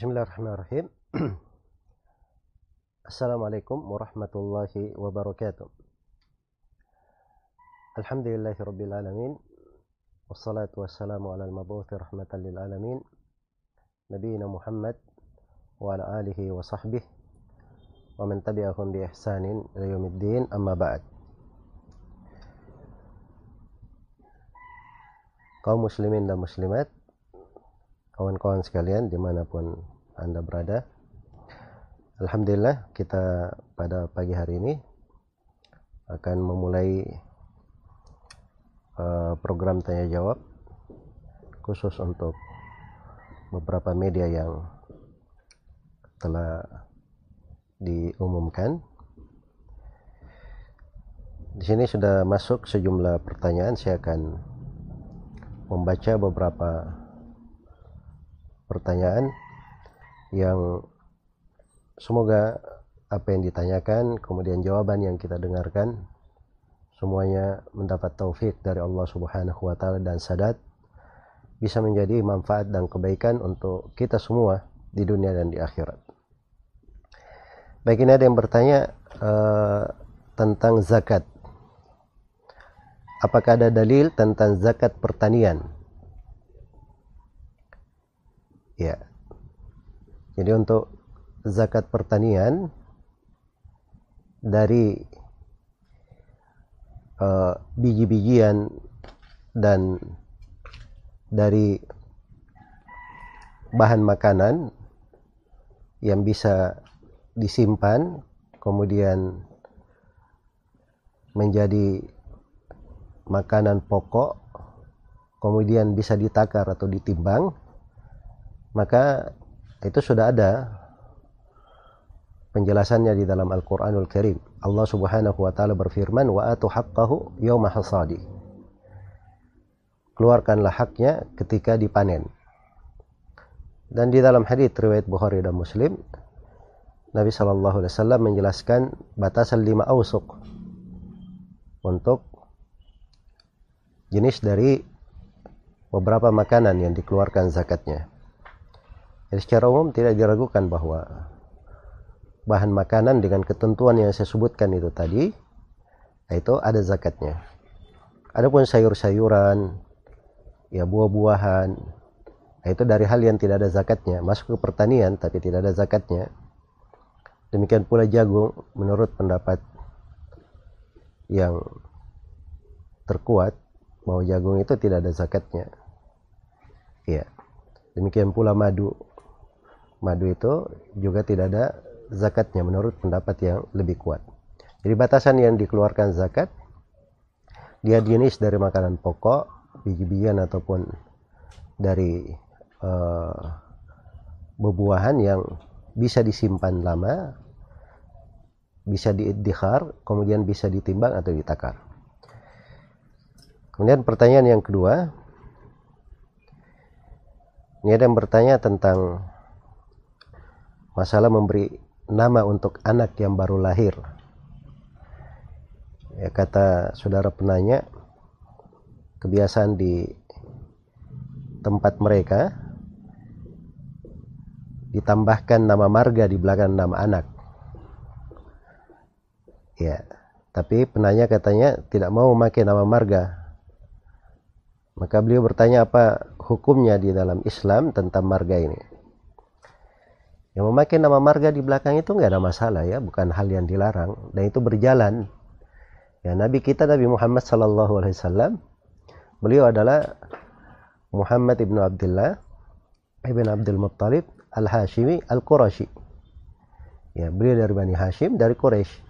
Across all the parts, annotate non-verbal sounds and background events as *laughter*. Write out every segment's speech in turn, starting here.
بسم الله الرحمن الرحيم السلام عليكم ورحمة الله وبركاته الحمد لله رب العالمين والصلاة والسلام على المبعوث رحمة للعالمين نبينا محمد وعلى آله وصحبه ومن تبعهم بإحسان إلى يوم الدين أما بعد kaum muslimin dan muslimat kawan-kawan sekalian dimanapun anda berada. Alhamdulillah kita pada pagi hari ini akan memulai uh, program tanya jawab khusus untuk beberapa media yang telah diumumkan. Di sini sudah masuk sejumlah pertanyaan. Saya akan membaca beberapa pertanyaan yang semoga apa yang ditanyakan kemudian jawaban yang kita dengarkan semuanya mendapat taufik dari Allah Subhanahu wa taala dan sadat bisa menjadi manfaat dan kebaikan untuk kita semua di dunia dan di akhirat. Baik ini ada yang bertanya uh, tentang zakat. Apakah ada dalil tentang zakat pertanian? Ya, jadi untuk zakat pertanian dari uh, biji-bijian dan dari bahan makanan yang bisa disimpan kemudian menjadi makanan pokok kemudian bisa ditakar atau ditimbang maka itu sudah ada penjelasannya di dalam Al-Qur'anul Karim. Allah Subhanahu wa taala berfirman, "Wa atu haqqahu yauma hasadi." Keluarkanlah haknya ketika dipanen. Dan di dalam hadis riwayat Bukhari dan Muslim, Nabi Shallallahu alaihi wasallam menjelaskan batasan lima ausuk untuk jenis dari beberapa makanan yang dikeluarkan zakatnya. Jadi secara umum tidak diragukan bahwa bahan makanan dengan ketentuan yang saya sebutkan itu tadi itu ada zakatnya. Adapun sayur-sayuran, ya buah-buahan, itu dari hal yang tidak ada zakatnya, masuk ke pertanian tapi tidak ada zakatnya. Demikian pula jagung menurut pendapat yang terkuat bahwa jagung itu tidak ada zakatnya. Ya. Demikian pula madu madu itu juga tidak ada zakatnya menurut pendapat yang lebih kuat. Jadi batasan yang dikeluarkan zakat dia jenis dari makanan pokok, biji-bijian ataupun dari uh, bebuahan yang bisa disimpan lama, bisa diidhar, kemudian bisa ditimbang atau ditakar. Kemudian pertanyaan yang kedua, ini ada yang bertanya tentang masalah memberi nama untuk anak yang baru lahir. Ya, kata saudara penanya, kebiasaan di tempat mereka ditambahkan nama marga di belakang nama anak. Ya, tapi penanya katanya tidak mau memakai nama marga. Maka beliau bertanya apa hukumnya di dalam Islam tentang marga ini. Yang memakai nama marga di belakang itu nggak ada masalah ya, bukan hal yang dilarang dan itu berjalan. Ya Nabi kita Nabi Muhammad Sallallahu Alaihi Wasallam, beliau adalah Muhammad ibnu Abdullah ibn Abdul Muttalib al Hashimi al Qurashi. Ya beliau dari Bani Hashim dari Quraisy.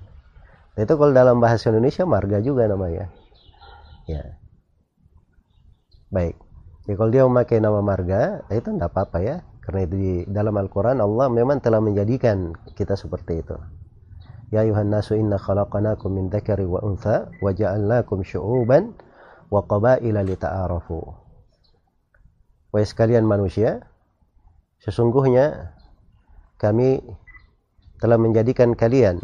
Itu kalau dalam bahasa Indonesia marga juga namanya. Ya. Baik. Ya, kalau dia memakai nama marga, itu tidak apa-apa ya. Karena itu di dalam Al-Quran Allah memang telah menjadikan kita seperti itu. Ya ayuhan nasu inna khalaqanakum min dzakari wa untha wa ja'alnakum syu'uban wa qabaila lita'arafu. Wahai sekalian manusia, sesungguhnya kami telah menjadikan kalian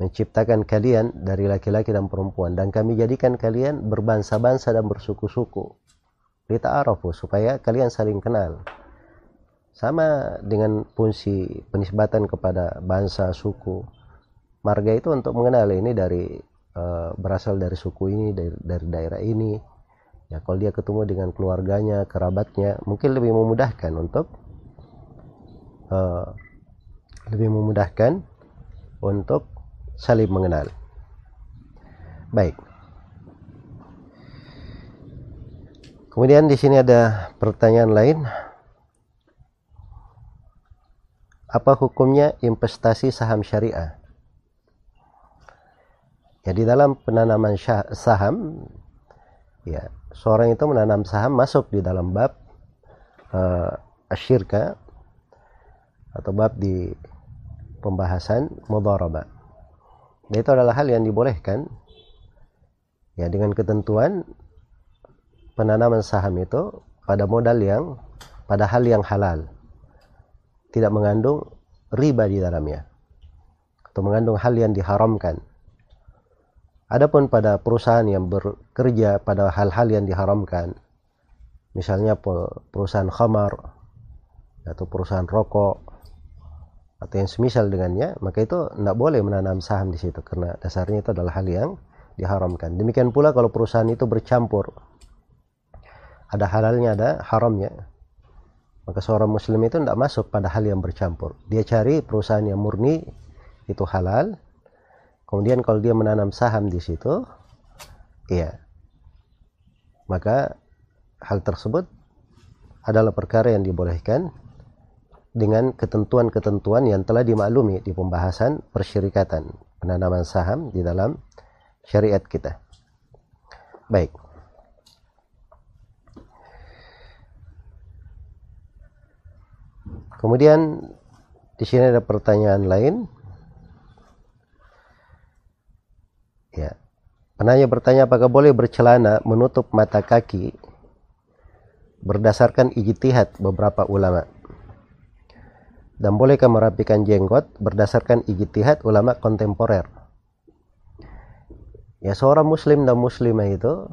menciptakan kalian dari laki-laki dan perempuan dan kami jadikan kalian berbangsa-bangsa dan bersuku-suku lita'arafu supaya kalian saling kenal sama dengan fungsi penisbatan kepada bangsa suku. Marga itu untuk mengenal ini dari uh, berasal dari suku ini dari, dari daerah ini. Ya kalau dia ketemu dengan keluarganya kerabatnya mungkin lebih memudahkan untuk uh, lebih memudahkan untuk saling mengenal baik. Kemudian di sini ada pertanyaan lain apa hukumnya investasi saham syariah? Ya di dalam penanaman saham ya seorang itu menanam saham masuk di dalam bab uh, asyirka atau bab di pembahasan mudharabah. Dan itu adalah hal yang dibolehkan ya dengan ketentuan penanaman saham itu pada modal yang pada hal yang halal tidak mengandung riba di dalamnya atau mengandung hal yang diharamkan. Adapun pada perusahaan yang bekerja pada hal-hal yang diharamkan, misalnya perusahaan khamar atau perusahaan rokok atau yang semisal dengannya, maka itu tidak boleh menanam saham di situ karena dasarnya itu adalah hal yang diharamkan. Demikian pula kalau perusahaan itu bercampur, ada halalnya, ada haramnya. Maka seorang muslim itu tidak masuk pada hal yang bercampur. Dia cari perusahaan yang murni itu halal. Kemudian kalau dia menanam saham di situ, iya. Maka hal tersebut adalah perkara yang dibolehkan dengan ketentuan-ketentuan yang telah dimaklumi di pembahasan persyarikatan penanaman saham di dalam syariat kita. Baik. Kemudian di sini ada pertanyaan lain. Ya. Penanya bertanya apakah boleh bercelana menutup mata kaki berdasarkan ijtihad beberapa ulama. Dan bolehkah merapikan jenggot berdasarkan ijtihad ulama kontemporer. Ya seorang muslim dan muslimah itu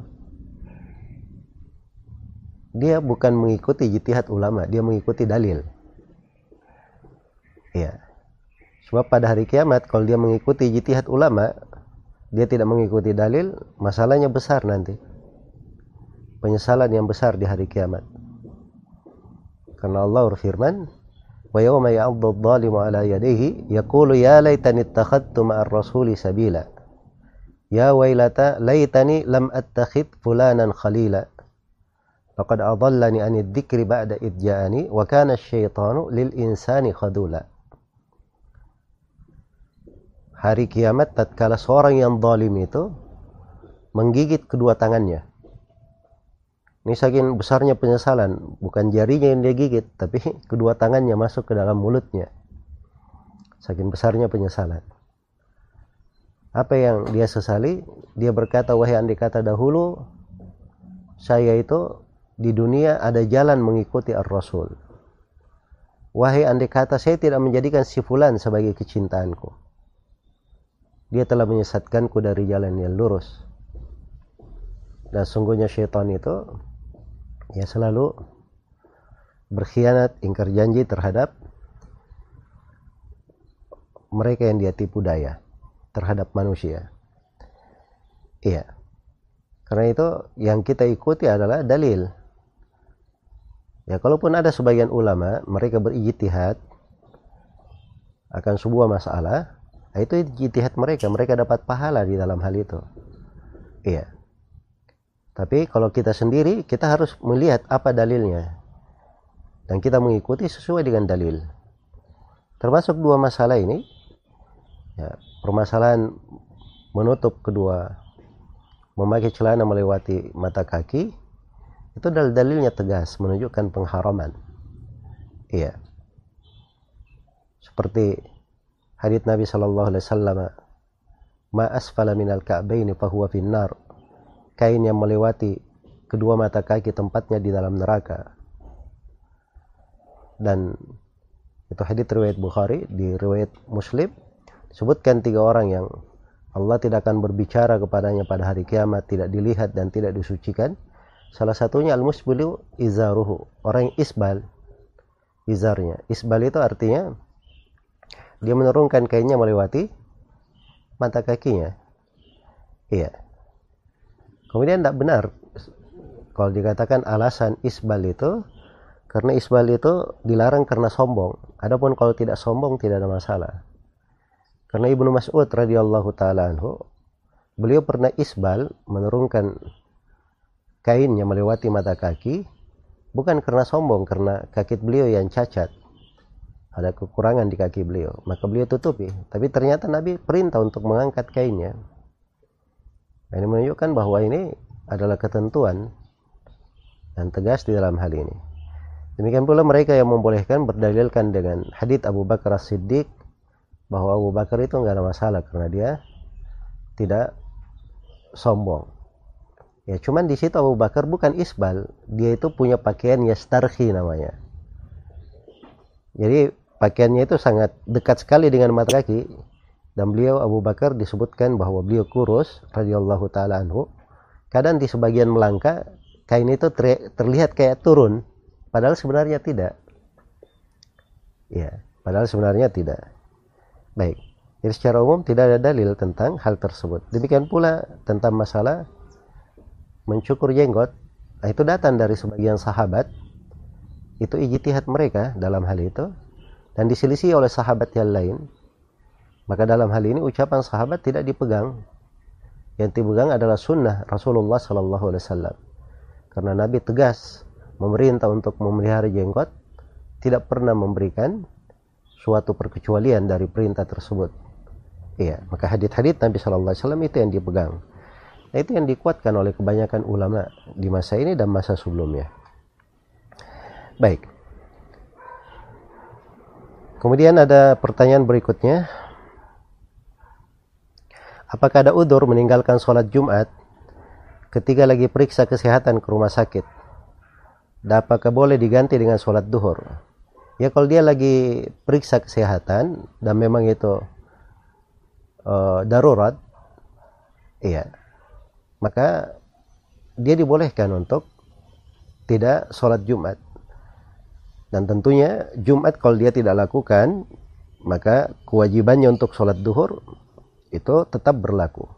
dia bukan mengikuti ijtihad ulama, dia mengikuti dalil. Ya. Sebab pada hari kiamat kalau dia mengikuti jitihad ulama, dia tidak mengikuti dalil, masalahnya besar nanti. Penyesalan yang besar di hari kiamat. Karena Allah berfirman, "Wa yawma ya'addu adh-dhalimu 'ala yadayhi yaqulu ya laitani ittakhadtu ma'ar rasuli sabila." Ya wailata laitani lam attakhid fulanan khalila. Laqad adallani 'anid dzikri ba'da idh ja'ani wa kana asy-syaitanu lil insani khadula hari kiamat tatkala seorang yang zalim itu menggigit kedua tangannya. Ini saking besarnya penyesalan, bukan jarinya yang dia gigit, tapi *laughs* kedua tangannya masuk ke dalam mulutnya. Saking besarnya penyesalan. Apa yang dia sesali? Dia berkata, wahai andai kata dahulu, saya itu di dunia ada jalan mengikuti ar-Rasul. Wahai andai kata saya tidak menjadikan si fulan sebagai kecintaanku dia telah menyesatkanku dari jalan yang lurus. Dan sungguhnya syaitan itu ya selalu berkhianat ingkar janji terhadap mereka yang dia tipu daya terhadap manusia. Iya. Karena itu yang kita ikuti adalah dalil. Ya kalaupun ada sebagian ulama mereka berijtihad akan sebuah masalah Nah, itu ijtihad mereka, mereka dapat pahala di dalam hal itu. Iya. Tapi kalau kita sendiri, kita harus melihat apa dalilnya. Dan kita mengikuti sesuai dengan dalil. Termasuk dua masalah ini, ya, permasalahan menutup kedua, memakai celana melewati mata kaki, itu dalil dalilnya tegas, menunjukkan pengharaman. Iya. Seperti hadits Nabi Shallallahu Alaihi Wasallam ma asfala minal ka'baini fahuwa finnar. Kain yang melewati kedua mata kaki tempatnya di dalam neraka. Dan itu hadits riwayat Bukhari di riwayat Muslim sebutkan tiga orang yang Allah tidak akan berbicara kepadanya pada hari kiamat tidak dilihat dan tidak disucikan. Salah satunya al-musbilu izaruhu orang yang isbal izarnya. Isbal itu artinya dia menurunkan kainnya melewati mata kakinya. Iya. Kemudian tidak benar kalau dikatakan alasan isbal itu karena isbal itu dilarang karena sombong. Adapun kalau tidak sombong tidak ada masalah. Karena Ibnu Mas'ud radhiyallahu taala anhu beliau pernah isbal menurunkan kainnya melewati mata kaki bukan karena sombong karena kaki beliau yang cacat ada kekurangan di kaki beliau. Maka beliau tutupi. Tapi ternyata Nabi perintah untuk mengangkat kainnya. Nah, ini menunjukkan bahwa ini adalah ketentuan dan tegas di dalam hal ini. Demikian pula mereka yang membolehkan berdalilkan dengan hadith Abu Bakar As-Siddiq bahwa Abu Bakar itu nggak ada masalah karena dia tidak sombong. Ya cuman di situ Abu Bakar bukan isbal. Dia itu punya pakaian yastarhi namanya. Jadi pakaiannya itu sangat dekat sekali dengan mata kaki dan beliau Abu Bakar disebutkan bahwa beliau kurus radhiyallahu taala anhu kadang di sebagian melangkah kain itu ter, terlihat kayak turun padahal sebenarnya tidak ya padahal sebenarnya tidak Baik. Jadi secara umum tidak ada dalil tentang hal tersebut. Demikian pula tentang masalah mencukur jenggot. Nah, itu datang dari sebagian sahabat. Itu ijtihad mereka dalam hal itu dan diselisih oleh sahabat yang lain. Maka dalam hal ini ucapan sahabat tidak dipegang. Yang dipegang adalah sunnah Rasulullah Sallallahu Alaihi Wasallam. Karena Nabi tegas memerintah untuk memelihara jenggot, tidak pernah memberikan suatu perkecualian dari perintah tersebut. Iya, maka hadith-hadith Nabi Shallallahu Alaihi Wasallam itu yang dipegang. Nah, itu yang dikuatkan oleh kebanyakan ulama di masa ini dan masa sebelumnya. Baik. Kemudian ada pertanyaan berikutnya. Apakah ada udur meninggalkan sholat Jumat ketika lagi periksa kesehatan ke rumah sakit? Dan apakah boleh diganti dengan sholat duhur? ya kalau dia lagi periksa kesehatan dan memang itu uh, darurat iya maka dia dibolehkan untuk tidak sholat Jumat dan tentunya Jumat kalau dia tidak lakukan maka kewajibannya untuk sholat duhur itu tetap berlaku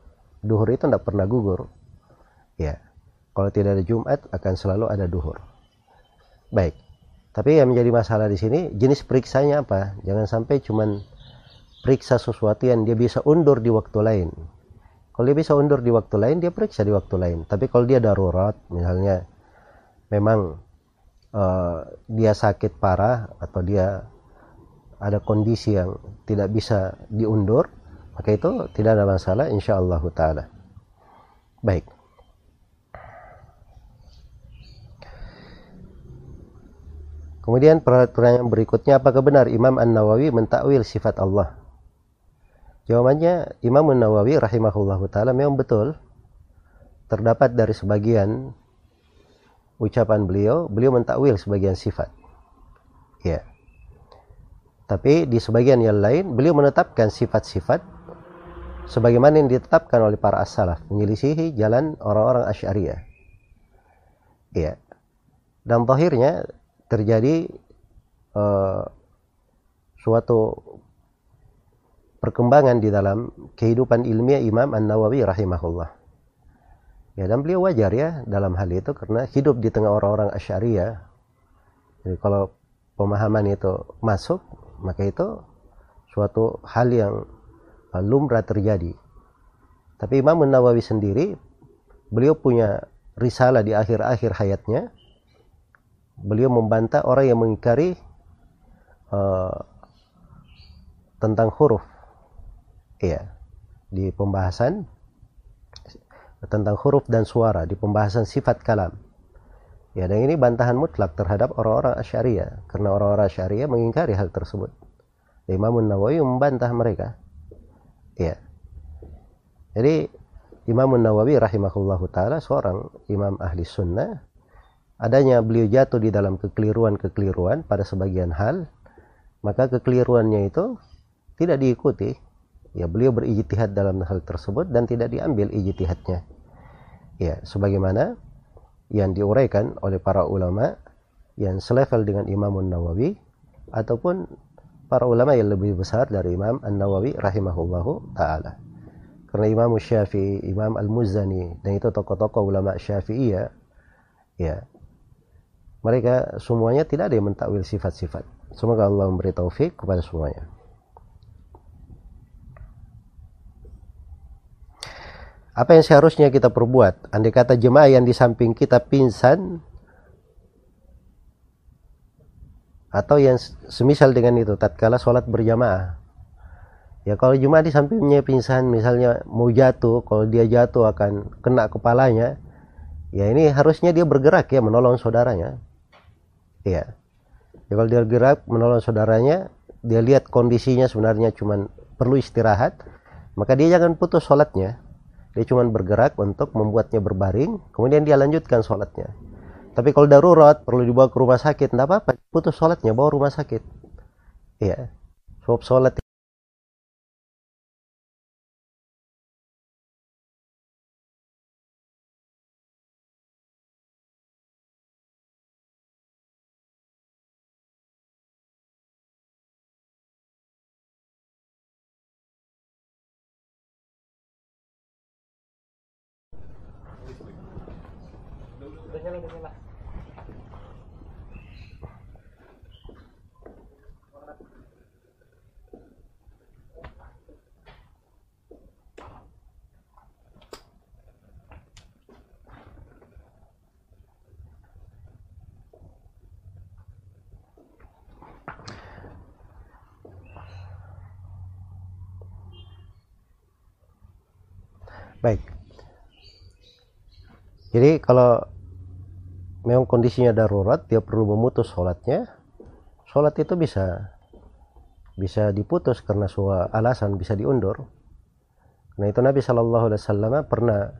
duhur itu tidak pernah gugur ya kalau tidak ada Jumat akan selalu ada duhur baik tapi yang menjadi masalah di sini jenis periksanya apa? Jangan sampai cuman periksa sesuatu yang dia bisa undur di waktu lain. Kalau dia bisa undur di waktu lain, dia periksa di waktu lain. Tapi kalau dia darurat, misalnya memang uh, dia sakit parah atau dia ada kondisi yang tidak bisa diundur, maka itu tidak ada masalah insya Allah taala. Baik. Kemudian pertanyaan berikutnya apakah benar Imam An-Nawawi mentakwil sifat Allah? Jawabannya Imam An-Nawawi rahimahullahu taala memang betul terdapat dari sebagian ucapan beliau, beliau mentakwil sebagian sifat. Ya. Tapi di sebagian yang lain beliau menetapkan sifat-sifat sebagaimana yang ditetapkan oleh para as-salaf, menyelisihi jalan orang-orang Asy'ariyah. Ya. Dan zahirnya terjadi uh, suatu perkembangan di dalam kehidupan ilmiah Imam An-Nawawi rahimahullah. Ya, dan beliau wajar ya dalam hal itu karena hidup di tengah orang-orang Asy'ariyah. Jadi kalau pemahaman itu masuk, maka itu suatu hal yang uh, lumrah terjadi. Tapi Imam An-Nawawi sendiri beliau punya risalah di akhir-akhir hayatnya beliau membantah orang yang mengingkari uh, tentang huruf ya di pembahasan tentang huruf dan suara di pembahasan sifat kalam. Ya dan ini bantahan mutlak terhadap orang-orang asyariah karena orang-orang asyariah mengingkari hal tersebut. Imam Nawawi membantah mereka. Ya. Jadi Imam Nawawi rahimahullahu taala seorang imam ahli sunnah. Adanya beliau jatuh di dalam kekeliruan-kekeliruan pada sebagian hal, maka kekeliruannya itu tidak diikuti. Ya, beliau berijtihad dalam hal tersebut dan tidak diambil ijtihadnya. Ya, sebagaimana yang diuraikan oleh para ulama yang selevel dengan Imam Nawawi ataupun para ulama yang lebih besar dari Imam An-Nawawi rahimahullahu taala. Karena Imam Syafi'i, Imam Al-Muzani dan itu tokoh-tokoh ulama Syafi'i ya, ya. Mereka semuanya tidak ada yang mentakwil sifat-sifat. Semoga Allah memberi taufik kepada semuanya. Apa yang seharusnya kita perbuat? Andai kata jemaah yang di samping kita pingsan atau yang semisal dengan itu tatkala sholat berjamaah. Ya kalau cuma di sampingnya pingsan misalnya mau jatuh kalau dia jatuh akan kena kepalanya ya ini harusnya dia bergerak ya menolong saudaranya. Ya ya kalau dia bergerak menolong saudaranya dia lihat kondisinya sebenarnya cuma perlu istirahat maka dia jangan putus sholatnya dia cuma bergerak untuk membuatnya berbaring kemudian dia lanjutkan sholatnya tapi kalau darurat perlu dibawa ke rumah sakit, tidak apa-apa. Putus sholatnya bawa rumah sakit. Iya. Sebab sholat Baik. Jadi kalau memang kondisinya darurat, dia perlu memutus sholatnya. Sholat itu bisa bisa diputus karena sebuah alasan bisa diundur. Karena itu Nabi Shallallahu Alaihi Wasallam pernah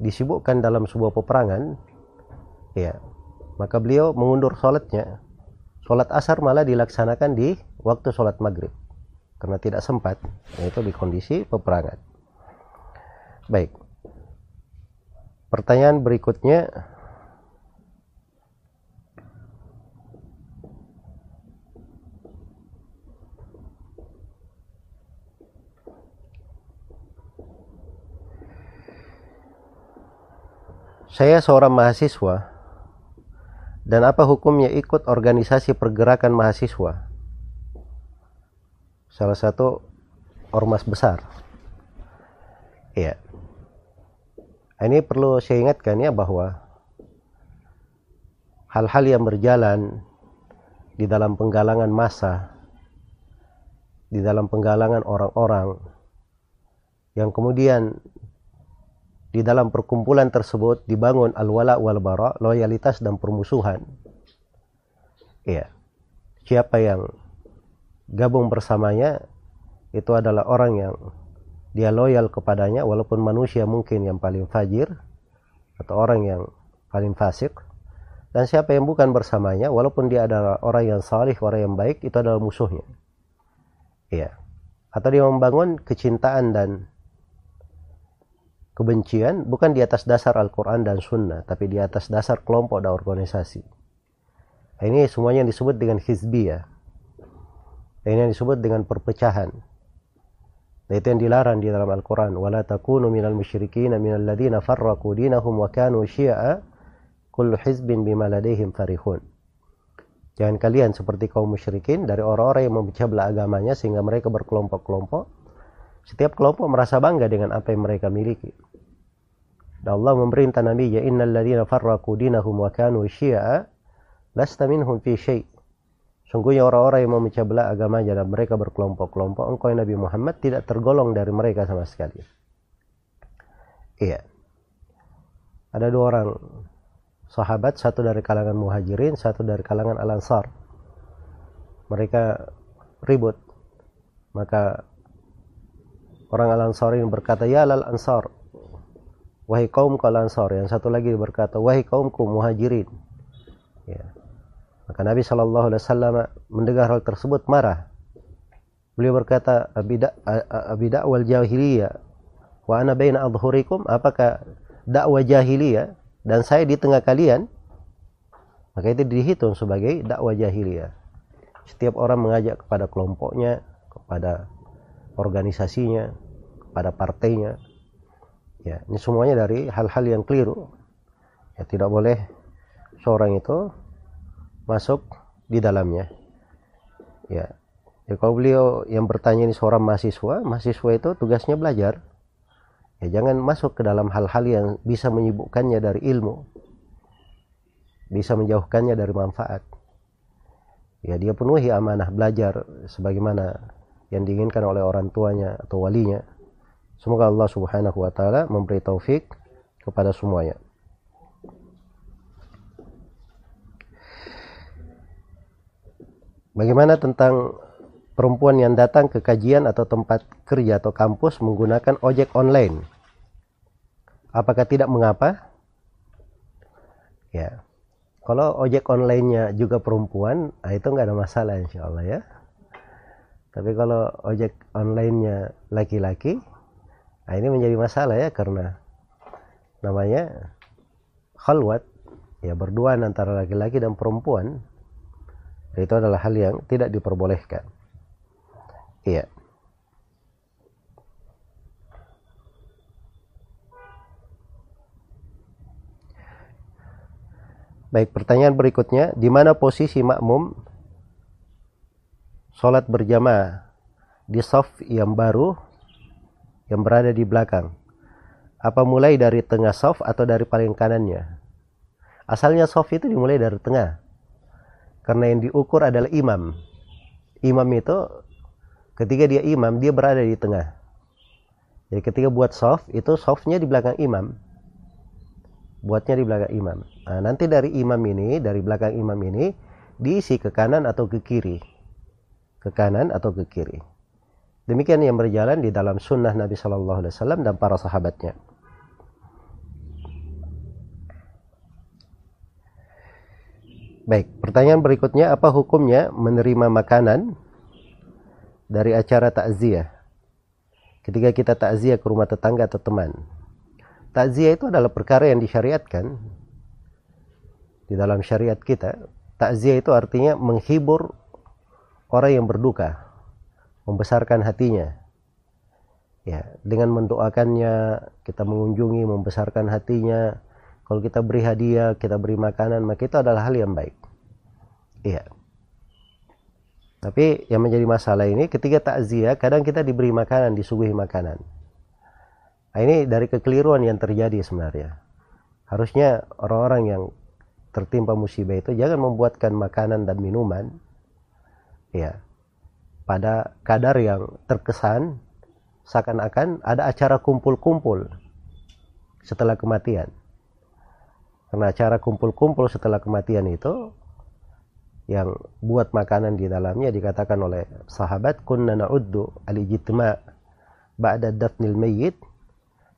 disibukkan dalam sebuah peperangan, ya, maka beliau mengundur sholatnya. Sholat asar malah dilaksanakan di waktu sholat maghrib karena tidak sempat, yaitu di kondisi peperangan. Baik. Pertanyaan berikutnya Saya seorang mahasiswa dan apa hukumnya ikut organisasi pergerakan mahasiswa? Salah satu ormas besar. Iya. Ini perlu saya ingatkan ya bahwa hal-hal yang berjalan di dalam penggalangan massa, di dalam penggalangan orang-orang yang kemudian di dalam perkumpulan tersebut dibangun al-wala wal bara, loyalitas dan permusuhan. Iya. Siapa yang gabung bersamanya itu adalah orang yang dia loyal kepadanya walaupun manusia mungkin yang paling fajir atau orang yang paling fasik. Dan siapa yang bukan bersamanya walaupun dia adalah orang yang salih orang yang baik itu adalah musuhnya. Iya. Atau dia membangun kecintaan dan kebencian bukan di atas dasar Al-Quran dan Sunnah tapi di atas dasar kelompok dan organisasi. Ini semuanya yang disebut dengan hizbiyah. Ini yang disebut dengan perpecahan Nah, itu yang dilarang di dalam Al-Quran. وَلَا تَكُونُوا مِنَ الْمُشْرِكِينَ مِنَ الَّذِينَ فَرَّقُوا دِينَهُمْ وَكَانُوا شِيَعًا كُلُّ حِزْبٍ بِمَا لَدَيْهِمْ فَرِحُونَ Jangan kalian seperti kaum musyrikin dari orang-orang yang memecah belah agamanya sehingga mereka berkelompok-kelompok. Setiap kelompok merasa bangga dengan apa yang mereka miliki. Dan Allah memerintah Nabi ya innal ladzina farraqu dinahum wa kanu syi'a lasta minhum fi syai' Sungguhnya orang-orang yang memecah belah agamanya dan mereka berkelompok-kelompok, engkau Nabi Muhammad tidak tergolong dari mereka sama sekali. Iya. Ada dua orang sahabat, satu dari kalangan muhajirin, satu dari kalangan al-ansar. Mereka ribut. Maka orang al-ansar ini berkata, Ya al-ansar, wahai kaumku al-ansar. Yang satu lagi berkata, wahai kaumku muhajirin. Ya maka Nabi Shallallahu Alaihi Wasallam mendengar hal tersebut marah. Beliau berkata, abidak wal jahiliyah? Wa ana baina adhurikum? Apakah dakwah jahiliyah dan saya di tengah kalian? Maka itu dihitung sebagai dakwah jahiliyah. Setiap orang mengajak kepada kelompoknya kepada organisasinya kepada partainya. Ya ini semuanya dari hal-hal yang keliru. Ya tidak boleh seorang itu masuk di dalamnya. Ya. Ya kalau beliau yang bertanya ini seorang mahasiswa mahasiswa itu tugasnya belajar. Ya jangan masuk ke dalam hal-hal yang bisa menyibukkannya dari ilmu. Bisa menjauhkannya dari manfaat. Ya dia penuhi amanah belajar sebagaimana yang diinginkan oleh orang tuanya atau walinya. Semoga Allah subhanahu wa ta'ala memberi taufik kepada semuanya bagaimana tentang perempuan yang datang ke kajian atau tempat kerja atau kampus menggunakan ojek online apakah tidak mengapa ya kalau ojek online-nya juga perempuan, nah itu nggak ada masalah insya Allah ya. Tapi kalau ojek online-nya laki-laki, nah ini menjadi masalah ya karena namanya khalwat, ya berduaan antara laki-laki dan perempuan. Itu adalah hal yang tidak diperbolehkan. Iya. Baik, pertanyaan berikutnya, di mana posisi makmum sholat berjamaah di soft yang baru yang berada di belakang? Apa mulai dari tengah soft atau dari paling kanannya? Asalnya soft itu dimulai dari tengah. Karena yang diukur adalah imam. Imam itu ketika dia imam, dia berada di tengah. Jadi ketika buat soft, itu softnya di belakang imam buatnya di belakang imam. Nah, nanti dari imam ini, dari belakang imam ini diisi ke kanan atau ke kiri. Ke kanan atau ke kiri. Demikian yang berjalan di dalam sunnah Nabi Shallallahu Alaihi Wasallam dan para sahabatnya. Baik, pertanyaan berikutnya apa hukumnya menerima makanan dari acara takziah? Ketika kita takziah ke rumah tetangga atau teman, takziah itu adalah perkara yang disyariatkan di dalam syariat kita. Takziah itu artinya menghibur orang yang berduka, membesarkan hatinya. Ya, dengan mendoakannya, kita mengunjungi, membesarkan hatinya. Kalau kita beri hadiah, kita beri makanan, maka itu adalah hal yang baik. Iya. Tapi yang menjadi masalah ini ketika takziah, kadang kita diberi makanan, disuguhi makanan. Nah, ini dari kekeliruan yang terjadi sebenarnya. Harusnya orang-orang yang tertimpa musibah itu jangan membuatkan makanan dan minuman ya pada kadar yang terkesan seakan-akan ada acara kumpul-kumpul setelah kematian. Karena cara kumpul-kumpul setelah kematian itu yang buat makanan di dalamnya dikatakan oleh sahabat kunna na'uddu al-ijtima' ba'da dafnil mayyit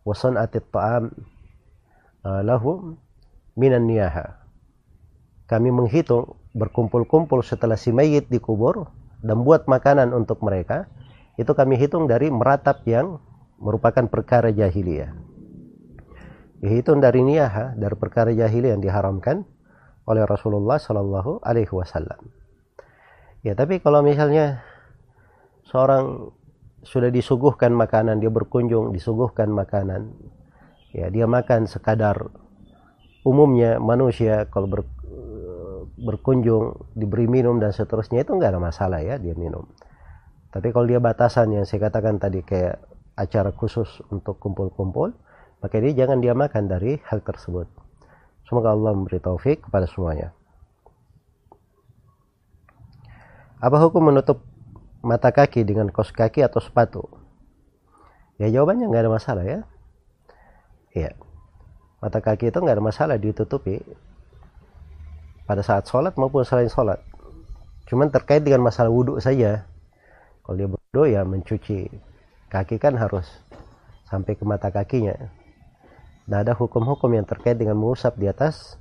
wa san'ati ta'am eh, lahu minan niyaha. Kami menghitung berkumpul-kumpul setelah si mayit dikubur dan buat makanan untuk mereka. Itu kami hitung dari meratap yang merupakan perkara jahiliyah. Dihitung dari niyaha, dari perkara jahiliyah yang diharamkan oleh Rasulullah Shallallahu Alaihi Wasallam. Ya, tapi kalau misalnya seorang sudah disuguhkan makanan, dia berkunjung disuguhkan makanan. Ya, dia makan sekadar umumnya manusia kalau ber, berkunjung diberi minum dan seterusnya itu nggak ada masalah ya dia minum. Tapi kalau dia batasan yang saya katakan tadi kayak acara khusus untuk kumpul-kumpul, maka dia jangan dia makan dari hal tersebut. Semoga Allah memberi taufik kepada semuanya. Apa hukum menutup mata kaki dengan kos kaki atau sepatu? Ya jawabannya nggak ada masalah ya. Iya. Mata kaki itu nggak ada masalah ditutupi pada saat sholat maupun selain sholat. Cuman terkait dengan masalah wudhu saja. Kalau dia wudhu ya mencuci kaki kan harus sampai ke mata kakinya. Nah ada hukum-hukum yang terkait dengan mengusap di atas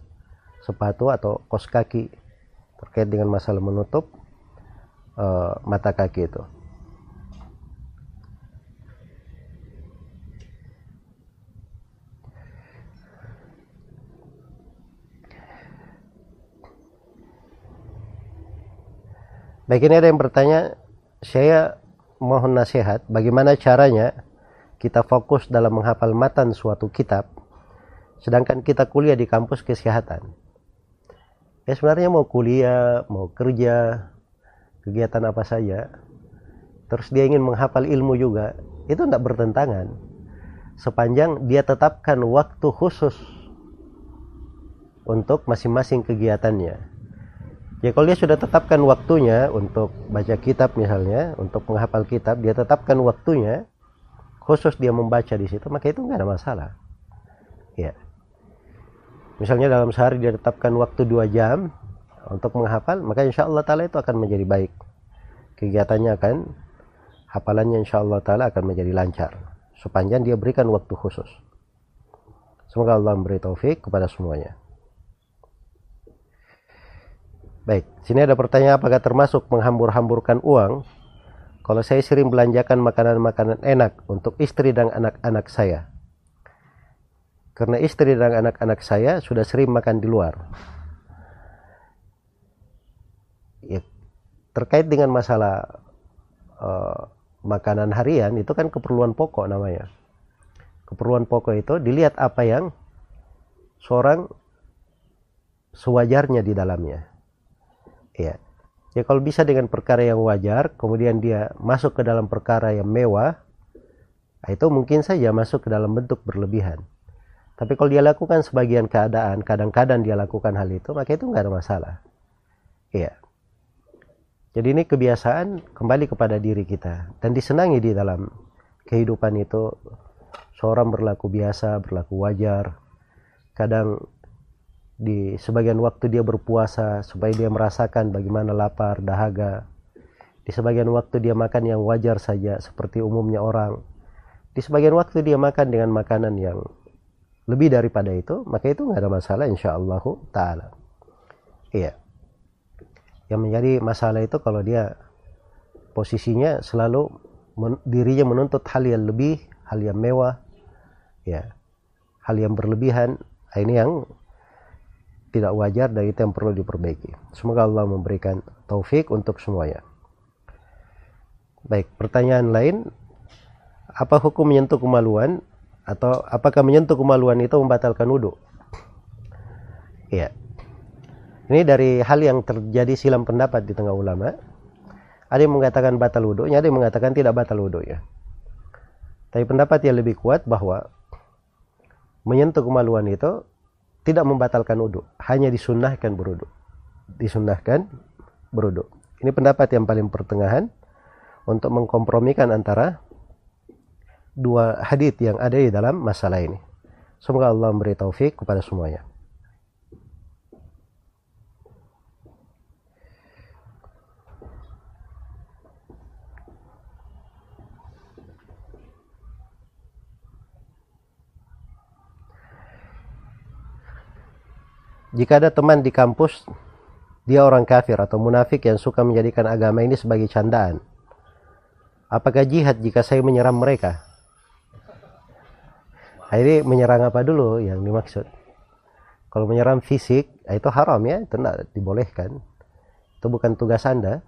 sepatu atau kos kaki terkait dengan masalah menutup uh, mata kaki itu. Baik ini ada yang bertanya, saya mohon nasihat bagaimana caranya kita fokus dalam menghafal matan suatu kitab sedangkan kita kuliah di kampus kesehatan. Ya sebenarnya mau kuliah, mau kerja, kegiatan apa saja, terus dia ingin menghafal ilmu juga, itu tidak bertentangan. Sepanjang dia tetapkan waktu khusus untuk masing-masing kegiatannya. Ya kalau dia sudah tetapkan waktunya untuk baca kitab misalnya, untuk menghafal kitab, dia tetapkan waktunya khusus dia membaca di situ, maka itu nggak ada masalah. Ya. Misalnya dalam sehari dia tetapkan waktu dua jam untuk menghafal, maka insya Allah Ta'ala itu akan menjadi baik. Kegiatannya akan, hafalannya insya Allah Ta'ala akan menjadi lancar. Sepanjang dia berikan waktu khusus. Semoga Allah memberi taufik kepada semuanya. Baik, sini ada pertanyaan apakah termasuk menghambur-hamburkan uang kalau saya sering belanjakan makanan-makanan enak untuk istri dan anak-anak saya. Karena istri dan anak-anak saya sudah sering makan di luar. Ya, terkait dengan masalah uh, makanan harian itu kan keperluan pokok namanya. Keperluan pokok itu dilihat apa yang seorang sewajarnya di dalamnya ya ya kalau bisa dengan perkara yang wajar kemudian dia masuk ke dalam perkara yang mewah itu mungkin saja masuk ke dalam bentuk berlebihan tapi kalau dia lakukan sebagian keadaan kadang-kadang dia lakukan hal itu maka itu nggak ada masalah ya jadi ini kebiasaan kembali kepada diri kita dan disenangi di dalam kehidupan itu seorang berlaku biasa berlaku wajar kadang di sebagian waktu dia berpuasa supaya dia merasakan bagaimana lapar, dahaga. Di sebagian waktu dia makan yang wajar saja seperti umumnya orang. Di sebagian waktu dia makan dengan makanan yang lebih daripada itu, maka itu nggak ada masalah insya Allah taala. Iya. Yang menjadi masalah itu kalau dia posisinya selalu men, dirinya menuntut hal yang lebih, hal yang mewah, ya, hal yang berlebihan. Nah, ini yang tidak wajar dan itu yang perlu diperbaiki. Semoga Allah memberikan taufik untuk semuanya. Baik, pertanyaan lain, apa hukum menyentuh kemaluan atau apakah menyentuh kemaluan itu membatalkan wudhu? Iya. Ini dari hal yang terjadi silam pendapat di tengah ulama. Ada yang mengatakan batal wudhunya, ada yang mengatakan tidak batal wudhunya. Tapi pendapat yang lebih kuat bahwa menyentuh kemaluan itu tidak membatalkan wudhu hanya disunnahkan berwudhu disunnahkan berwudhu ini pendapat yang paling pertengahan untuk mengkompromikan antara dua hadith yang ada di dalam masalah ini semoga Allah memberi taufik kepada semuanya Jika ada teman di kampus, dia orang kafir atau munafik yang suka menjadikan agama ini sebagai candaan. Apakah jihad jika saya menyerang mereka? Ini menyerang apa dulu yang dimaksud? Kalau menyerang fisik, nah, itu haram ya, itu tidak dibolehkan. Itu bukan tugas Anda.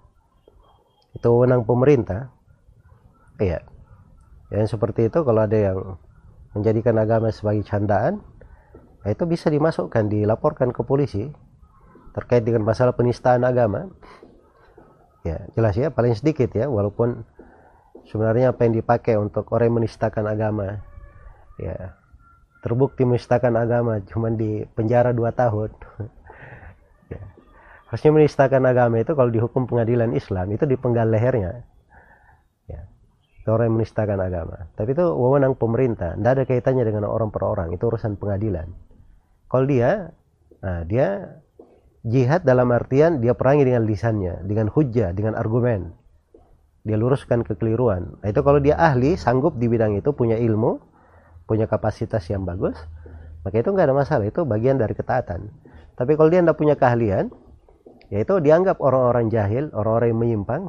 Itu wewenang pemerintah. Iya. Yang seperti itu kalau ada yang menjadikan agama sebagai candaan, Nah, itu bisa dimasukkan, dilaporkan ke polisi terkait dengan masalah penistaan agama. Ya, jelas ya, paling sedikit ya, walaupun sebenarnya apa yang dipakai untuk orang yang menistakan agama, ya terbukti menistakan agama cuma di penjara dua tahun. ya. Harusnya menistakan agama itu kalau dihukum pengadilan Islam itu dipenggal lehernya. Ya. Itu orang yang menistakan agama. Tapi itu wewenang pemerintah, tidak ada kaitannya dengan orang per orang, itu urusan pengadilan. Kalau dia, nah dia jihad dalam artian dia perangi dengan lisannya, dengan hujah, dengan argumen. Dia luruskan kekeliruan. Nah, itu kalau dia ahli, sanggup di bidang itu, punya ilmu, punya kapasitas yang bagus, maka itu nggak ada masalah. Itu bagian dari ketaatan. Tapi kalau dia tidak punya keahlian, yaitu dianggap orang-orang jahil, orang-orang yang menyimpang.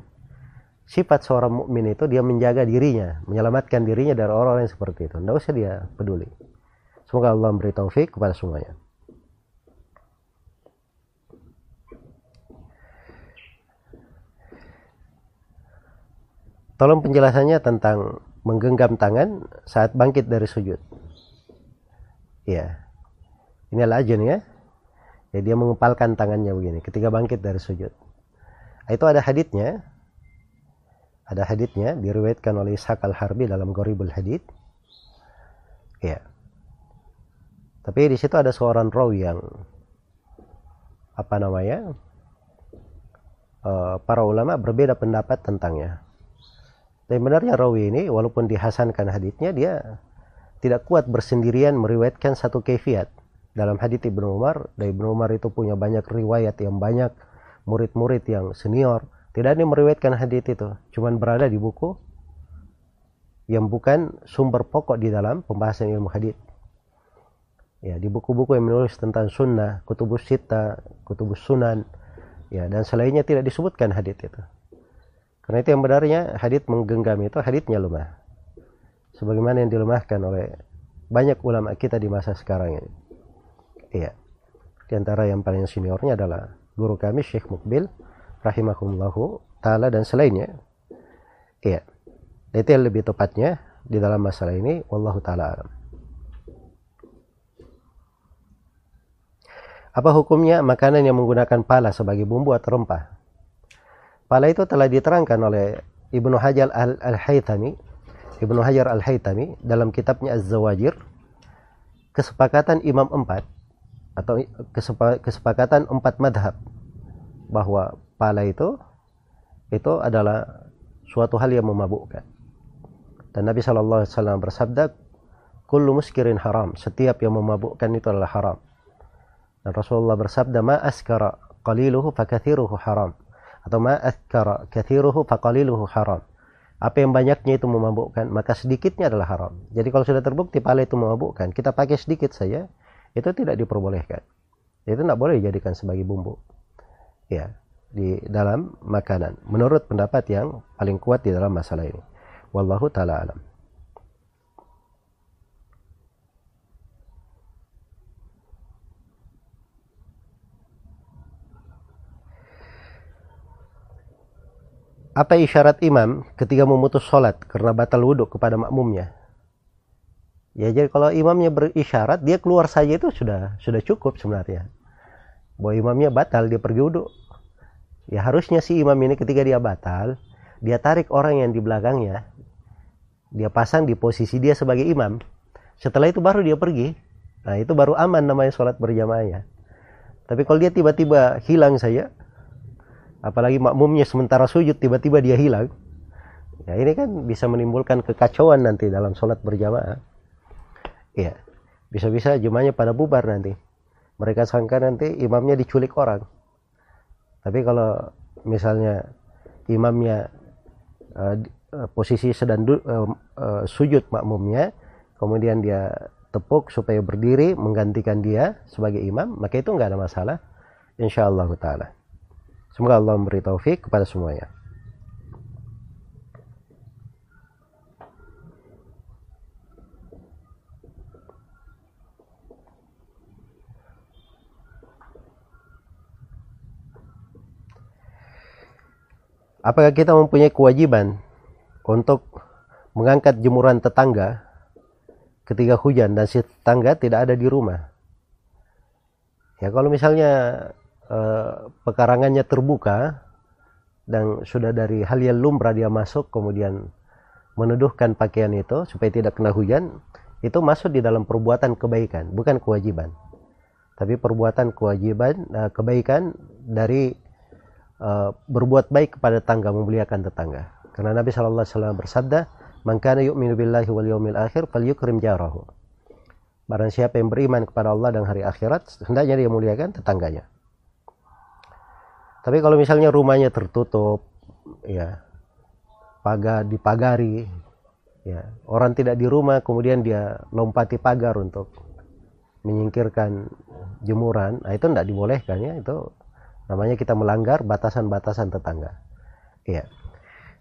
Sifat seorang mukmin itu dia menjaga dirinya, menyelamatkan dirinya dari orang-orang seperti itu. Tidak usah dia peduli. Semoga Allah memberi taufik kepada semuanya. tolong penjelasannya tentang menggenggam tangan saat bangkit dari sujud. Ya. Ini adalah ajun ya. Ya dia mengepalkan tangannya begini ketika bangkit dari sujud. Itu ada haditnya ada haditnya diriwayatkan oleh Ishaq al-Harbi dalam Goribul Hadith. Ya. Tapi di situ ada seorang rawi yang apa namanya uh, para ulama berbeda pendapat tentangnya dan benarnya rawi ini walaupun dihasankan haditnya dia tidak kuat bersendirian meriwayatkan satu kefiat dalam hadits Ibnu Umar dan Ibnu Umar itu punya banyak riwayat yang banyak murid-murid yang senior. Tidak ada meriwayatkan hadits itu. Cuman berada di buku yang bukan sumber pokok di dalam pembahasan ilmu hadits ya di buku-buku yang menulis tentang sunnah kutubus sita kutubus sunan ya dan selainnya tidak disebutkan hadits itu karena itu yang benarnya hadits menggenggam itu haditsnya lemah sebagaimana yang dilemahkan oleh banyak ulama kita di masa sekarang ini Iya. Di antara yang paling seniornya adalah guru kami Syekh Mukbil rahimahullahu taala dan selainnya. Iya. Yang lebih tepatnya di dalam masalah ini wallahu taala alam. Apa hukumnya makanan yang menggunakan pala sebagai bumbu atau rempah? Pala itu telah diterangkan oleh Ibnu Hajar Al-Haytami, Ibnu Hajar Al-Haytami dalam kitabnya Az-Zawajir, kesepakatan Imam Empat atau kesepakatan empat madhab bahwa pala itu itu adalah suatu hal yang memabukkan. Dan Nabi Shallallahu Alaihi Wasallam bersabda kullu muskirin haram. Setiap yang memabukkan itu adalah haram. Dan Rasulullah bersabda ma askara qaliluhu fakathiruhu haram atau ma kathiruhu faqaliluhu haram apa yang banyaknya itu memabukkan maka sedikitnya adalah haram jadi kalau sudah terbukti pala itu memabukkan kita pakai sedikit saja itu tidak diperbolehkan. Itu tidak boleh dijadikan sebagai bumbu. Ya, di dalam makanan. Menurut pendapat yang paling kuat di dalam masalah ini. Wallahu taala alam. Apa isyarat imam ketika memutus sholat karena batal wudhu kepada makmumnya? Ya jadi kalau imamnya berisyarat dia keluar saja itu sudah sudah cukup sebenarnya. Bahwa imamnya batal dia pergi wudhu. Ya harusnya si imam ini ketika dia batal dia tarik orang yang di belakangnya dia pasang di posisi dia sebagai imam. Setelah itu baru dia pergi. Nah itu baru aman namanya sholat berjamaahnya. Tapi kalau dia tiba-tiba hilang saja, apalagi makmumnya sementara sujud tiba-tiba dia hilang, ya ini kan bisa menimbulkan kekacauan nanti dalam sholat berjamaah. Iya. Bisa-bisa jumanya pada bubar nanti. Mereka sangka nanti imamnya diculik orang. Tapi kalau misalnya imamnya uh, posisi sedang uh, sujud makmumnya, kemudian dia tepuk supaya berdiri menggantikan dia sebagai imam, maka itu nggak ada masalah. Insyaallah taala. Semoga Allah memberi taufik kepada semuanya. apakah kita mempunyai kewajiban untuk mengangkat jemuran tetangga ketika hujan dan si tetangga tidak ada di rumah? Ya kalau misalnya eh, pekarangannya terbuka dan sudah dari hal yang lumrah dia masuk kemudian menuduhkan pakaian itu supaya tidak kena hujan itu masuk di dalam perbuatan kebaikan bukan kewajiban tapi perbuatan kewajiban eh, kebaikan dari uh, berbuat baik kepada tetangga, memuliakan tetangga. Karena Nabi Shallallahu Alaihi Wasallam bersabda, "Man kana yu'minu billahi wal yawmil akhir falyukrim jarahu." Barang siapa yang beriman kepada Allah dan hari akhirat, hendaknya dia muliakan tetangganya. Tapi kalau misalnya rumahnya tertutup, ya, pagar dipagari, ya, orang tidak di rumah, kemudian dia lompati pagar untuk menyingkirkan jemuran, nah itu tidak dibolehkan ya, itu namanya kita melanggar batasan-batasan tetangga. Iya.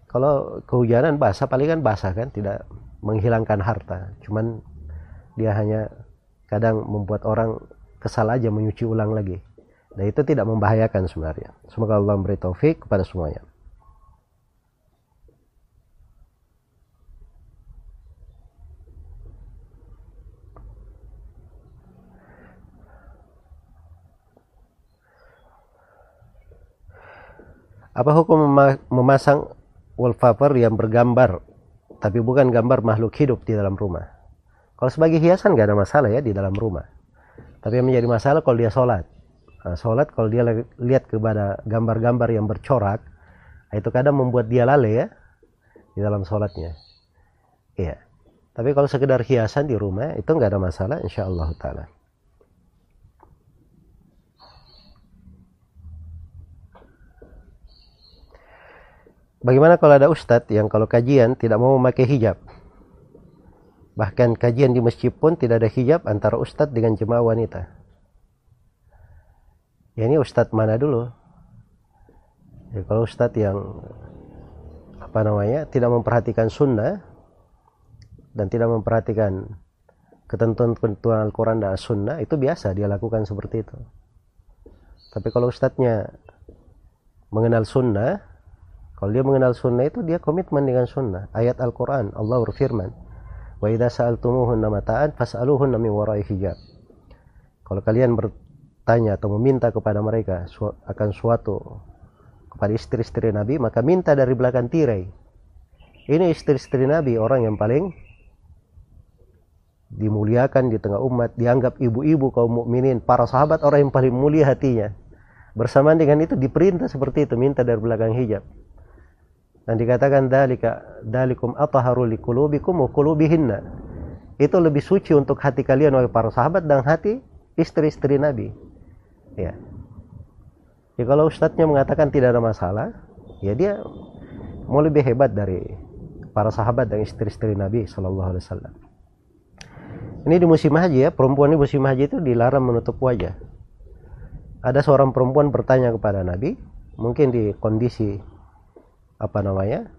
Kalau kehujanan basah paling kan basah kan tidak menghilangkan harta. Cuman dia hanya kadang membuat orang kesal aja menyuci ulang lagi dan itu tidak membahayakan sebenarnya semoga Allah memberi taufik kepada semuanya Apa hukum memasang wallpaper yang bergambar tapi bukan gambar makhluk hidup di dalam rumah? Kalau sebagai hiasan gak ada masalah ya di dalam rumah. Tapi yang menjadi masalah kalau dia sholat. Nah, sholat kalau dia lihat kepada gambar-gambar yang bercorak, itu kadang membuat dia lalai ya di dalam sholatnya. Iya. Tapi kalau sekedar hiasan di rumah itu nggak ada masalah, insya Allah taala. Bagaimana kalau ada ustadz yang kalau kajian tidak mau memakai hijab? Bahkan kajian di masjid pun tidak ada hijab antara ustadz dengan jemaah wanita. Ya ini ustadz mana dulu? Ya, kalau ustadz yang apa namanya tidak memperhatikan sunnah dan tidak memperhatikan ketentuan-ketentuan Al-Quran dan Sunnah itu biasa dia lakukan seperti itu. Tapi kalau ustadznya mengenal sunnah kalau dia mengenal sunnah itu dia komitmen dengan sunnah. Ayat Al-Quran, Allah berfirman, Wa idha sa'altumuhunna mata'an fas'aluhunna min warai hijab. Kalau kalian bertanya atau meminta kepada mereka akan suatu kepada istri-istri Nabi, maka minta dari belakang tirai. Ini istri-istri Nabi, orang yang paling dimuliakan di tengah umat, dianggap ibu-ibu kaum mukminin, para sahabat orang yang paling mulia hatinya. Bersamaan dengan itu diperintah seperti itu, minta dari belakang hijab dan dikatakan dalika dalikum ataharu liqulubikum wa qulubihinna itu lebih suci untuk hati kalian oleh para sahabat dan hati istri-istri Nabi ya. Ya kalau ustadznya mengatakan tidak ada masalah ya dia mau lebih hebat dari para sahabat dan istri-istri Nabi Shallallahu Alaihi Wasallam. Ini di musim haji ya perempuan di musim haji itu dilarang menutup wajah. Ada seorang perempuan bertanya kepada Nabi mungkin di kondisi apa namanya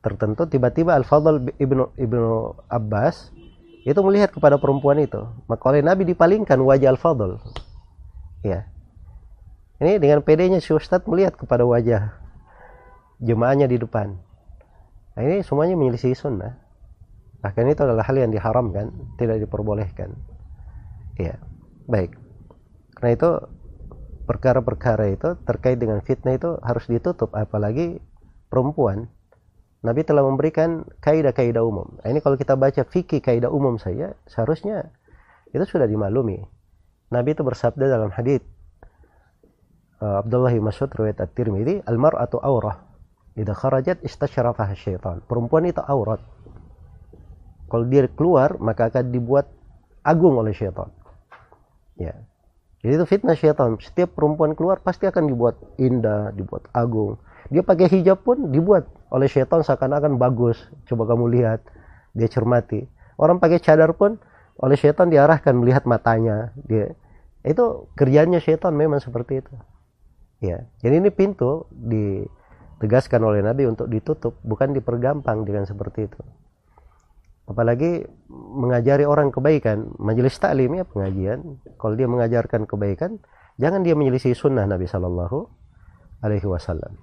tertentu tiba-tiba Al Fadl ibnu ibnu Abbas itu melihat kepada perempuan itu. Maka oleh Nabi dipalingkan wajah Al Fadl ya ini dengan pedenya si Ustadz melihat kepada wajah jemaahnya di depan. Nah, ini semuanya menyelisih sunnah. Bahkan itu adalah hal yang diharamkan tidak diperbolehkan. Ya baik. Karena itu perkara-perkara itu terkait dengan fitnah itu harus ditutup apalagi perempuan. Nabi telah memberikan kaidah-kaidah umum. Nah, ini kalau kita baca fikih kaidah umum saja, seharusnya itu sudah dimaklumi. Nabi itu bersabda dalam hadis uh, Abdullah bin Mas'ud riwayat At-Tirmidzi, "Al-mar'atu aurah. Idza kharajat istasyarafaha syaitan." Perempuan itu aurat. Kalau dia keluar, maka akan dibuat agung oleh syaitan. Ya. Jadi itu fitnah syaitan. Setiap perempuan keluar pasti akan dibuat indah, dibuat agung dia pakai hijab pun dibuat oleh syaitan seakan-akan bagus. Coba kamu lihat, dia cermati. Orang pakai cadar pun oleh syaitan diarahkan melihat matanya. Dia itu kerjanya syaitan memang seperti itu. Ya, jadi ini pintu ditegaskan oleh Nabi untuk ditutup, bukan dipergampang dengan seperti itu. Apalagi mengajari orang kebaikan, majelis taklim ya pengajian. Kalau dia mengajarkan kebaikan, jangan dia menyelisih sunnah Nabi Shallallahu Alaihi Wasallam.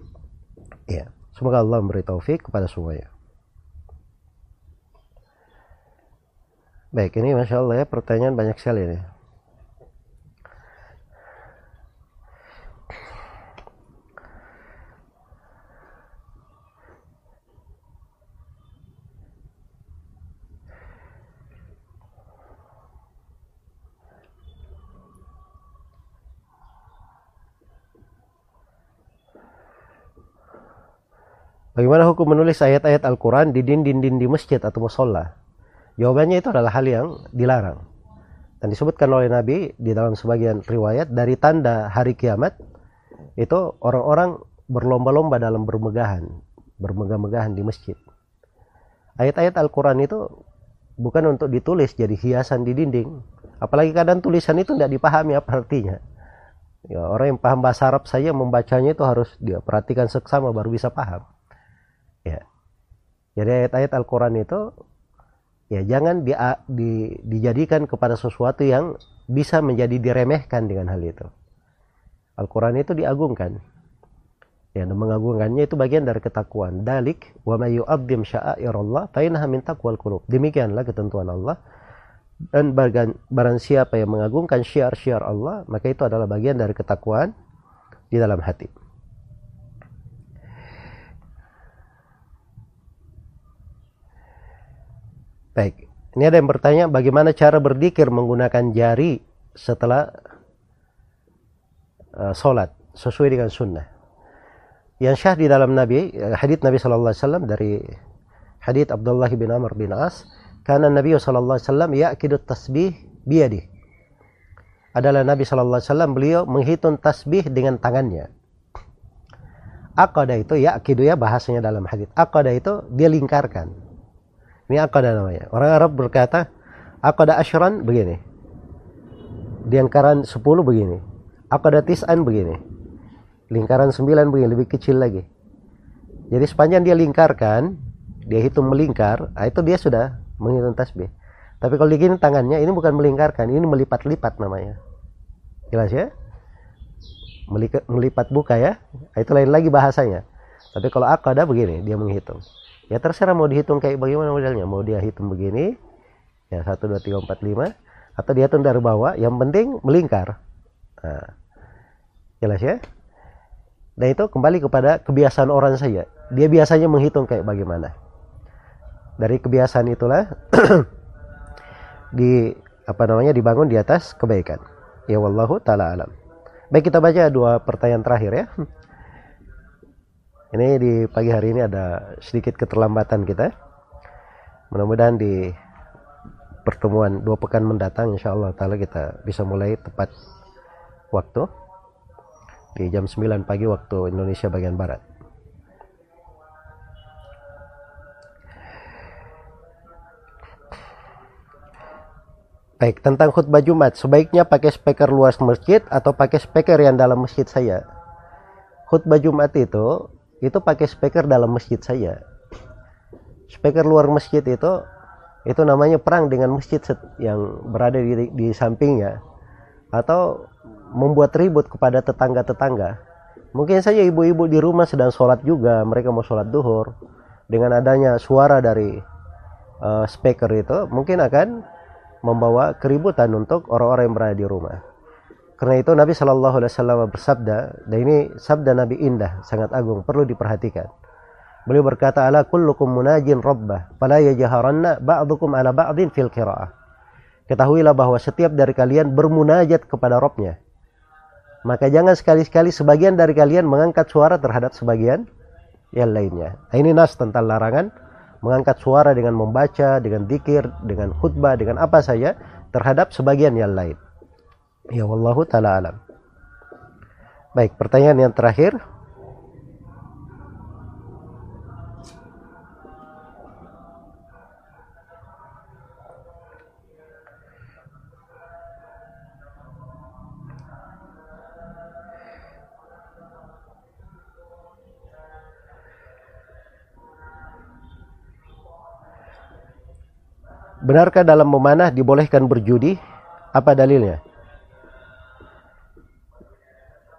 Ya, semoga Allah memberi taufik kepada semuanya. Baik, ini Masya Allah ya, pertanyaan banyak sekali nih. Bagaimana hukum menulis ayat-ayat Al-Quran di dinding-dinding di masjid atau musola? Jawabannya itu adalah hal yang dilarang. Dan disebutkan oleh Nabi di dalam sebagian riwayat dari tanda hari kiamat itu orang-orang berlomba-lomba dalam bermegahan, bermegah-megahan di masjid. Ayat-ayat Al-Quran itu bukan untuk ditulis jadi hiasan di dinding. Apalagi kadang tulisan itu tidak dipahami apa artinya. Ya, orang yang paham bahasa Arab saja membacanya itu harus dia perhatikan seksama baru bisa paham. Ya. Jadi ayat-ayat Al-Quran itu ya jangan di, di, dijadikan kepada sesuatu yang bisa menjadi diremehkan dengan hal itu. Al-Quran itu diagungkan. Ya, dan mengagungkannya itu bagian dari ketakwaan. Dalik wa may yu'azzim sya'airallah fa min taqwal qulub. Demikianlah ketentuan Allah. Dan bagian, barang siapa yang mengagungkan syiar-syiar Allah, maka itu adalah bagian dari ketakwaan di dalam hati. Baik, ini ada yang bertanya bagaimana cara berdikir menggunakan jari setelah uh, sholat sesuai dengan sunnah. Yang syah di dalam Nabi, eh, hadits Nabi Shallallahu Alaihi Wasallam dari hadits Abdullah bin Amr bin As, karena Nabi Shallallahu Alaihi Wasallam yakidu tasbih biadi. Adalah Nabi Shallallahu Alaihi Wasallam beliau menghitung tasbih dengan tangannya. Akada itu ya akidu ya bahasanya dalam hadits. Akada itu dia lingkarkan ini akada namanya. Orang Arab berkata, akada ashran begini. Lingkaran 10 begini. Akada tis'an begini. Lingkaran 9 begini, lebih kecil lagi. Jadi sepanjang dia lingkarkan, dia hitung melingkar, nah itu dia sudah menghitung tasbih. Tapi kalau begini tangannya, ini bukan melingkarkan, ini melipat-lipat namanya. Jelas ya? Melipat buka ya. Nah, itu lain lagi bahasanya. Tapi kalau akada begini, dia menghitung ya terserah mau dihitung kayak bagaimana modelnya. Mau dia hitung begini ya satu dua tiga empat lima atau dia hitung dari bawah yang penting melingkar. Nah, jelas ya? Dan itu kembali kepada kebiasaan orang saja. Dia biasanya menghitung kayak bagaimana. Dari kebiasaan itulah *clears throat* di apa namanya dibangun di atas kebaikan. Ya wallahu taala alam. Baik kita baca dua pertanyaan terakhir ya ini di pagi hari ini ada sedikit keterlambatan kita. Mudah-mudahan di pertemuan dua pekan mendatang insya Allah taala kita bisa mulai tepat waktu di jam 9 pagi waktu Indonesia bagian barat. Baik, tentang khutbah Jumat, sebaiknya pakai speaker luas masjid atau pakai speaker yang dalam masjid saya? Khutbah Jumat itu itu pakai speaker dalam masjid saya. Speaker luar masjid itu itu namanya perang dengan masjid yang berada di, di sampingnya atau membuat ribut kepada tetangga-tetangga. Mungkin saja ibu-ibu di rumah sedang sholat juga mereka mau sholat duhur. Dengan adanya suara dari uh, speaker itu mungkin akan membawa keributan untuk orang-orang yang berada di rumah karena itu Nabi Shallallahu Alaihi Wasallam bersabda, dan ini sabda Nabi indah, sangat agung, perlu diperhatikan. Beliau berkata, "Ala kullukum munajin rabbah, fala yajharanna ba'dukum ala ba'din fil qira'ah." Ketahuilah bahwa setiap dari kalian bermunajat kepada Robnya. Maka jangan sekali-sekali sebagian dari kalian mengangkat suara terhadap sebagian yang lainnya. Nah, ini nas tentang larangan mengangkat suara dengan membaca, dengan dikir, dengan khutbah, dengan apa saja terhadap sebagian yang lain. Ya wallahu taala alam. Baik, pertanyaan yang terakhir. Benarkah dalam memanah dibolehkan berjudi? Apa dalilnya?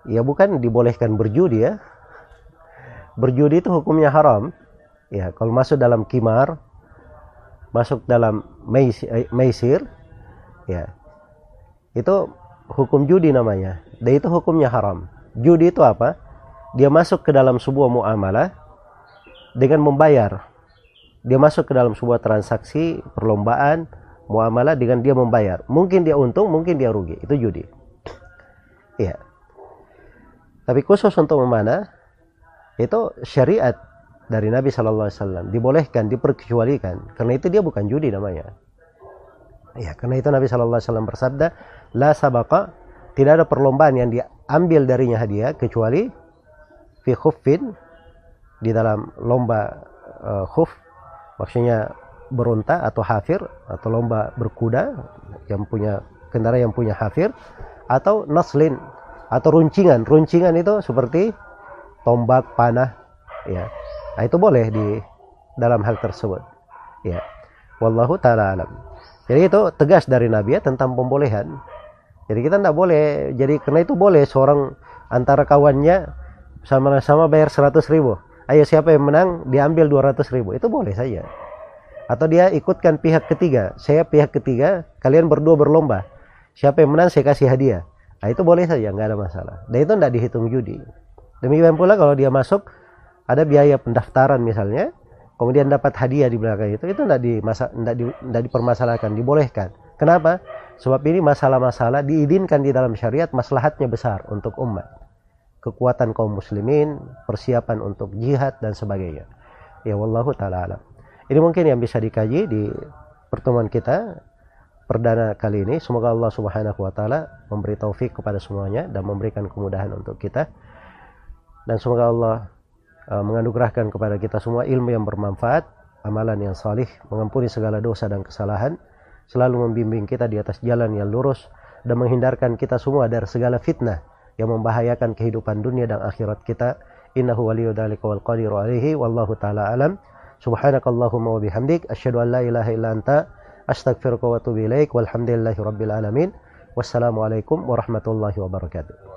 Ya bukan dibolehkan berjudi ya. Berjudi itu hukumnya haram. Ya kalau masuk dalam kimar masuk dalam maisir ya itu hukum judi namanya. Dan itu hukumnya haram. Judi itu apa? Dia masuk ke dalam sebuah muamalah dengan membayar. Dia masuk ke dalam sebuah transaksi perlombaan muamalah dengan dia membayar. Mungkin dia untung mungkin dia rugi. Itu judi. Ya tapi khusus untuk memanah itu syariat dari Nabi Shallallahu Alaihi Wasallam dibolehkan, diperkecualikan. Karena itu dia bukan judi namanya. Ya, karena itu Nabi Shallallahu Alaihi Wasallam bersabda, la sabaka tidak ada perlombaan yang diambil darinya hadiah kecuali fi khuffin di dalam lomba uh, khuf maksudnya berunta atau hafir atau lomba berkuda yang punya kendaraan yang punya hafir atau naslin atau runcingan. Runcingan itu seperti tombak panah. Ya. Nah, itu boleh di dalam hal tersebut. Ya. Wallahu taala alam. Jadi itu tegas dari nabi ya tentang pembolehan. Jadi kita tidak boleh. Jadi karena itu boleh seorang antara kawannya sama-sama bayar 100 ribu. Ayo siapa yang menang diambil 200 ribu. Itu boleh saja. Atau dia ikutkan pihak ketiga. Saya pihak ketiga kalian berdua berlomba. Siapa yang menang saya kasih hadiah Nah, itu boleh saja, nggak ada masalah. Dan itu tidak dihitung judi. Demikian pula kalau dia masuk, ada biaya pendaftaran misalnya, kemudian dapat hadiah di belakang itu itu tidak di, di, dipermasalahkan dibolehkan. Kenapa? Sebab ini masalah-masalah diizinkan di dalam syariat maslahatnya besar untuk umat. Kekuatan kaum muslimin persiapan untuk jihad dan sebagainya. Ya wallahu taala alam. Ini mungkin yang bisa dikaji di pertemuan kita perdana kali ini. Semoga Allah Subhanahu wa taala memberi taufik kepada semuanya dan memberikan kemudahan untuk kita. Dan semoga Allah uh, menganugerahkan kepada kita semua ilmu yang bermanfaat amalan yang salih mengampuni segala dosa dan kesalahan selalu membimbing kita di atas jalan yang lurus dan menghindarkan kita semua dari segala fitnah yang membahayakan kehidupan dunia dan akhirat kita. Innahu waliyyu dzalika wal qadiru alaihi wallahu taala alam. Subhanakallahumma wa bihamdik. Asyhadu an la ilaha illa anta أستغفرك وأتوب إليك والحمد لله رب العالمين والسلام عليكم ورحمة الله وبركاته.